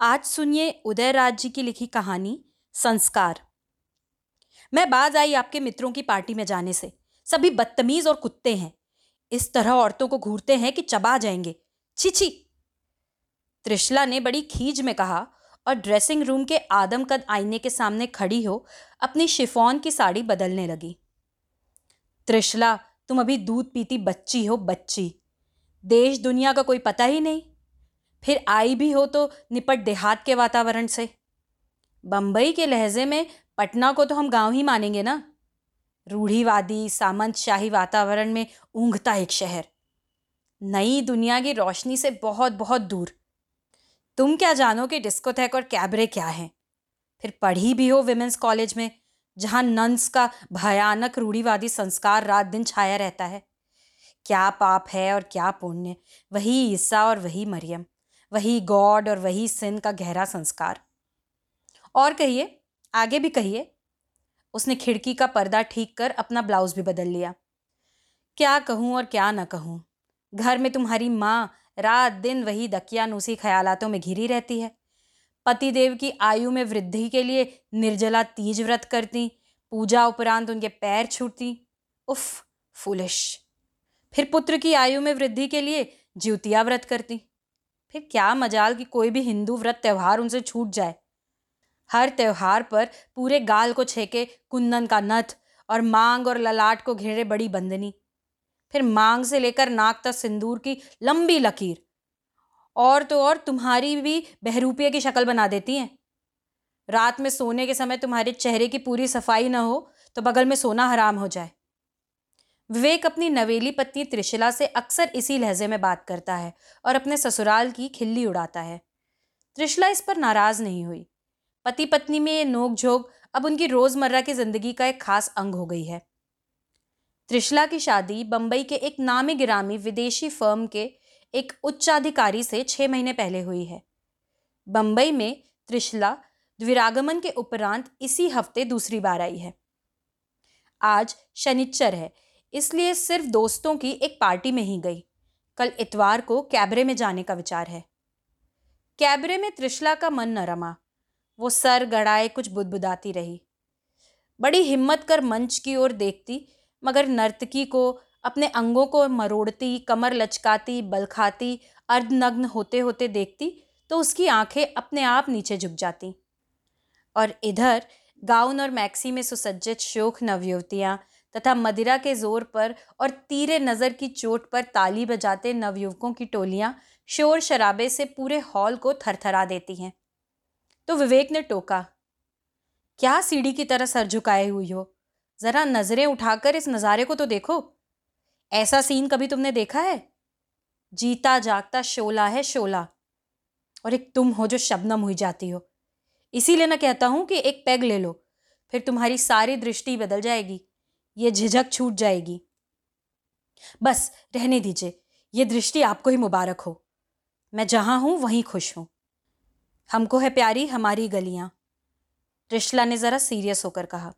आज सुनिए उदयराज जी की लिखी कहानी, संस्कार। मैं बाज आई आपके मित्रों की पार्टी में जाने से। सभी बदतमीज और कुत्ते हैं। इस तरह औरतों को घूरते हैं कि चबा जाएँगे। छिछी त्रिशला ने बड़ी खीज में कहा, और ड्रेसिंग रूम के आदमकद आईने के सामने खड़ी हो, अपनी शिफॉन की साड़ी बदलने लगी। त्रिशला, तुम अभी दूध पीती बच्ची हो, बच्ची। देश दुनिया का कोई पता ही नहीं। फिर आई भी हो तो निपट देहात के वातावरण से। बम्बई के लहजे में पटना को तो हम गाँव ही मानेंगे ना। रूढ़ीवादी सामंत शाही वातावरण में ऊँघता एक शहर। नई दुनिया की रोशनी से बहुत बहुत दूर। तुम क्या जानो कि डिस्कोथेक और कैबरे क्या हैं? फिर पढ़ी भी हो विमेंस कॉलेज में, जहाँ नंस का भयानक रूढ़ीवादी संस्कार रात दिन छाया रहता है। क्या पाप है और क्या पुण्य, वही ईसा और वही मरियम। वही गॉड और वही सिंह का गहरा संस्कार। और कहिए, आगे भी कहिए, उसने खिड़की का पर्दा ठीक कर अपना ब्लाउज भी बदल लिया। क्या कहूँ और क्या ना कहूँ, घर में तुम्हारी माँ रात दिन वही दकियानूसी ख्यालातों में घिरी रहती है। पतिदेव की आयु में वृद्धि के लिए निर्जला तीज व्रत करती, पूजा उपरांत उनके पैर छूटती। उफ, फुलिश। फिर पुत्र की आयु में वृद्धि के लिए ज्योतिया व्रत करती। फिर क्या मजाल कि कोई भी हिंदू व्रत त्यौहार उनसे छूट जाए। हर त्यौहार पर पूरे गाल को छेके कुंदन का नथ और मांग और ललाट को घेरे बड़ी बंदनी। फिर मांग से लेकर नाक तक सिंदूर की लंबी लकीर। और तो और तुम्हारी भी बहरूपिया की शक्ल बना देती हैं। रात में सोने के समय तुम्हारे चेहरे की पूरी सफ़ाई ना हो तो बगल में सोना हराम हो जाए। विवेक अपनी नवेली पत्नी त्रिशिला से अक्सर इसी लहजे में बात करता है और अपने ससुराल की खिल्ली उड़ाता है। त्रिशला इस पर नाराज़ नहीं हुई। पति पत्नी में ये नोक झोंक अब उनकी रोज़मर्रा की ज़िंदगी का एक खास अंग हो गई है। त्रिशला की शादी बंबई के एक नामी गिरामी विदेशी फर्म के एक उच्चाधिकारी से छह महीने पहले हुई है। बंबई में त्रिशला द्विरागमन के उपरांत इसी हफ़्ते दूसरी बार आई है। आज शनिच्चर है इसलिए सिर्फ़ दोस्तों की एक पार्टी में ही गई। कल इतवार को कैबरे में जाने का विचार है। कैबरे में त्रिशला का मन न रमा। वो सर गड़ाए कुछ बुदबुदाती रही। बड़ी हिम्मत कर मंच की ओर देखती, मगर नर्तकी को, अपने अंगों को मरोड़ती, कमर लचकाती बलखाती अर्धनग्न होते होते देखती तो उसकी आँखें अपने आप नीचे झुक जाती। और इधर गाउन और मैक्सी में सुसज्जित शोक नवयुवतियाँ तथा मदिरा के ज़ोर पर और तीरे नज़र की चोट पर ताली बजाते नवयुवकों की टोलियाँ शोर शराबे से पूरे हॉल को थरथरा देती हैं। तो विवेक ने टोका, क्या सीढ़ी की तरह सर झुकाए हुई हो? ज़रा नज़रें उठाकर इस नज़ारे को तो देखो। ऐसा सीन कभी तुमने देखा है? जीता जागता शोला है शोला, और एक तुम हो जो शबनम हुई जाती हो। इसीलिए मैं कहता हूँ कि एक पैग ले लो, फिर तुम्हारी सारी दृष्टि बदल जाएगी। ये झिझक छूट जाएगी। बस, रहने दीजिए। ये दृष्टि आपको ही मुबारक हो। मैं जहाँ हूँ, वहीं खुश हूँ। हमको है प्यारी, हमारी गलियाँ। रिश्ला ने ज़रा सीरियस होकर कहा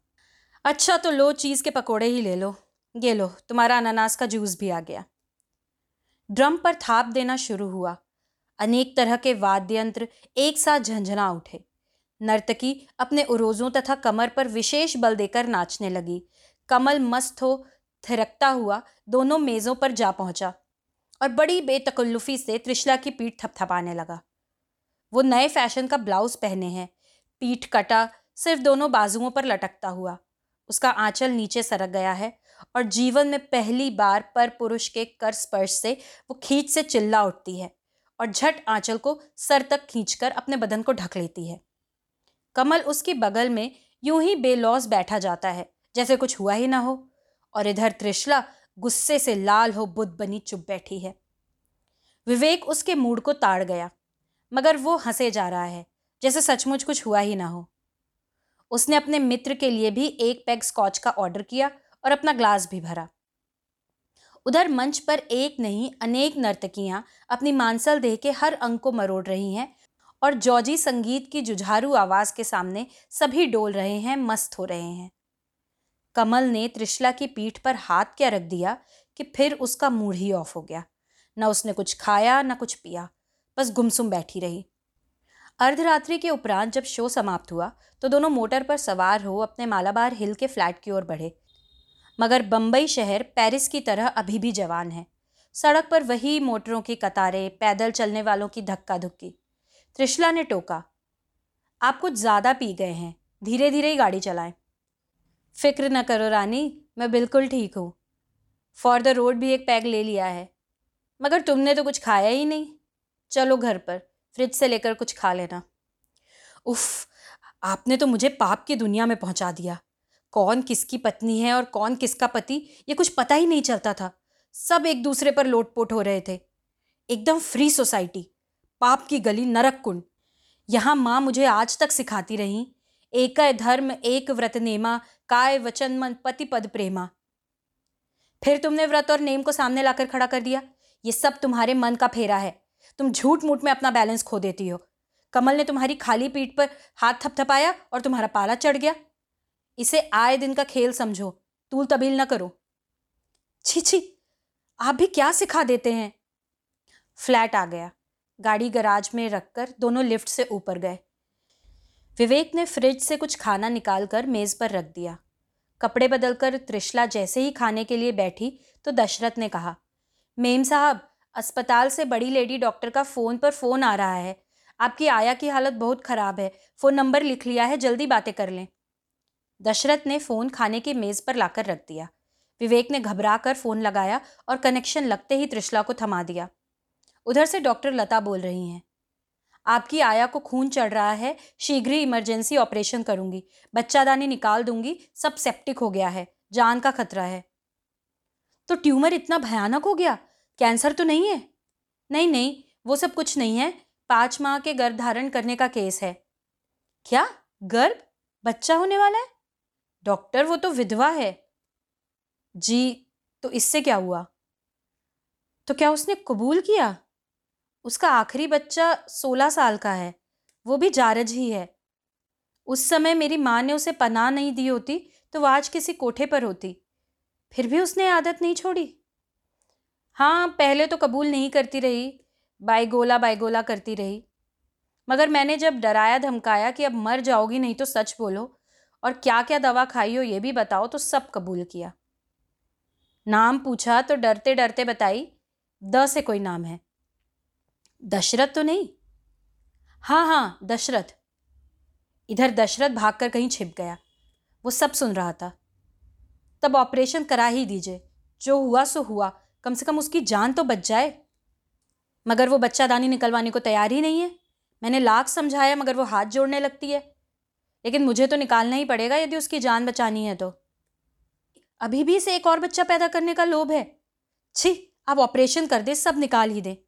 अच्छा तो लो, चीज़ के पकोड़े ही ले लो। ये लो, तुम्हारा अनानास का जूस भी आ गया। ड्रम पर थाप देना शुरू हुआ। अनेक तरह के वाद्य यंत्र एक साथ झंझना उठे। नर्तकी अपने उरोजों तथा कमर पर विशेष बल देकर नाचने लगी। कमल मस्त हो, थिरकता हुआ दोनों मेज़ों पर जा पहुँचा और बड़ी बेतकल्लुफ़ी से त्रिशला की पीठ थपथपाने लगा। वो नए फ़ैशन का ब्लाउज पहने हैं, पीठ कटा सिर्फ़ दोनों बाजुओं पर लटकता हुआ। उसका आंचल नीचे सरक गया है और जीवन में पहली बार पर पुरुष के कर स्पर्श से वो खींच से चिल्ला उठती है और झट आंचल को सर तक खींचकर अपने बदन को ढक लेती है। कमल उसकी बगल में यूँ ही बेलौस बैठा जाता है। जैसे कुछ हुआ ही ना हो। और इधर त्रिशला गुस्से से लाल हो बुद्ध बनी चुप बैठी है। विवेक उसके मूड को ताड़ गया, मगर वो हंसे जा रहा है, जैसे सचमुच कुछ हुआ ही ना हो। उसने अपने मित्र के लिए भी एक पैग स्कॉच का ऑर्डर किया और अपना ग्लास भी भरा। उधर मंच पर एक नहीं, अनेक नर्तकियाँ अपनी मांसल देह के हर अंग को मरोड़ रही हैं और जॉजी संगीत की जुझारू आवाज़ के सामने सभी डोल रहे हैं, मस्त हो रहे हैं। कमल ने त्रिशला की पीठ पर हाथ क्या रख दिया कि फिर उसका मूड ही ऑफ़ हो गया। न उसने कुछ खाया, न कुछ पिया, बस गुमसुम बैठी रही। अर्धरात्रि के उपरांत जब शो समाप्त हुआ तो दोनों मोटर पर सवार हो अपने मालाबार हिल के फ्लैट की ओर बढ़े। मगर बम्बई शहर पेरिस की तरह अभी भी जवान है। सड़क पर वही मोटरों की कतारें, पैदल चलने वालों की धक्का धुक्की त्रिशला ने टोका, आप कुछ ज़्यादा पी गए हैं धीरे धीरे ही गाड़ी चलाएँ। फ़िक्र न करो रानी, मैं बिल्कुल ठीक हूँ। फॉर द रोड भी एक पैग ले लिया है, मगर तुमने तो कुछ खाया ही नहीं। चलो घर पर फ्रिज से लेकर कुछ खा लेना। उफ, आपने तो मुझे पाप की दुनिया में पहुँचा दिया। कौन किसकी पत्नी है और कौन किसका पति, ये कुछ पता ही नहीं चलता था। सब एक दूसरे पर लोटपोट हो रहे थे। एकदम फ्री सोसाइटी पाप की गली नरक कुंड। यहाँ माँ मुझे आज तक सिखाती रही एक धर्म, एक व्रत नेमा, काय वचन मन पति पद प्रेमा। फिर तुमने व्रत और नेम को सामने लाकर खड़ा कर दिया। ये सब तुम्हारे मन का फेरा है। तुम झूठ मूठ में अपना बैलेंस खो देती हो। कमल ने तुम्हारी खाली पीठ पर हाथ थपथपाया और तुम्हारा पाला चढ़ गया। इसे आए दिन का खेल समझो। तूल तबील ना करो। छी छी, आप भी क्या सिखा देते हैं? फ्लैट आ गया। गाड़ी गराज में रखकर दोनों लिफ्ट से ऊपर गए। विवेक ने फ्रिज से कुछ खाना निकालकर मेज़ पर रख दिया। कपड़े बदलकर त्रिशला जैसे ही खाने के लिए बैठी तो दशरथ ने कहा, मेम साहब, अस्पताल से बड़ी लेडी डॉक्टर का फ़ोन पर फ़ोन आ रहा है। आपकी आया की हालत बहुत ख़राब है। फ़ोन नंबर लिख लिया है, जल्दी बातें कर लें। दशरथ ने फ़ोन खाने की मेज़ पर लाकर रख दिया। विवेक ने घबरा कर फ़ोन लगाया और कनेक्शन लगते ही त्रिशला को थमा दिया। उधर से डॉक्टर लता बोल रही हैं। आपकी आया को खून चढ़ रहा है, शीघ्र ही इमरजेंसी ऑपरेशन करूँगी। बच्चादानी निकाल दूँगी, सब सेप्टिक हो गया है, जान का खतरा है। तो ट्यूमर इतना भयानक हो गया? कैंसर तो नहीं है? नहीं नहीं, वो सब कुछ नहीं है। पाँच माह के गर्भ धारण करने का केस है। क्या? गर्भ? बच्चा होने वाला है? डॉक्टर, वो तो विधवा है। जी तो इससे क्या हुआ? तो क्या उसने कबूल किया? उसका आखिरी बच्चा सोलह साल का है, वो भी जारज ही है। उस समय मेरी माँ ने उसे पनाह नहीं दी होती तो वह आज किसी कोठे पर होती। फिर भी उसने आदत नहीं छोड़ी। हाँ पहले तो कबूल नहीं करती रही बायगोला बायगोला करती रही। मगर मैंने जब डराया, धमकाया कि अब मर जाओगी, नहीं तो सच बोलो, और क्या क्या दवा खाई हो ये भी बताओ तो सब कबूल किया। नाम पूछा तो डरते डरते बताई, द से कोई नाम है। दशरथ तो नहीं? हाँ हाँ दशरथ। इधर दशरथ भागकर कहीं छिप गया। वो सब सुन रहा था। तब ऑपरेशन करा ही दीजिए। जो हुआ, सो हुआ। कम से कम उसकी जान तो बच जाए। मगर वो बच्चा दानी निकलवाने को तैयार ही नहीं है। मैंने लाख समझाया, मगर वो हाथ जोड़ने लगती है। लेकिन मुझे तो निकालना ही पड़ेगा, यदि उसकी जान बचानी है तो। अभी भी इसे एक और बच्चा पैदा करने का लोभ है। छी, आप ऑपरेशन कर दे, सब निकाल ही दे।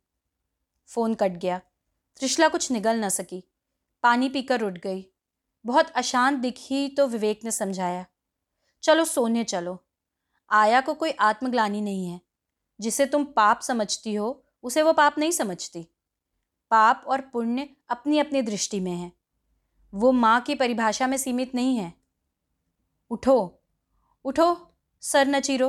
फ़ोन कट गया। त्रिशला कुछ निगल न सकी। पानी पीकर उठ गई। बहुत अशांत दिखी तो विवेक ने समझाया, चलो, सोने चलो। आया को कोई आत्मग्लानी नहीं है। जिसे तुम पाप समझती हो, उसे वो पाप नहीं समझती। पाप और पुण्य अपनी अपनी दृष्टि में है। वो माँ की परिभाषा में सीमित नहीं है। उठो उठो, सर न चीरो।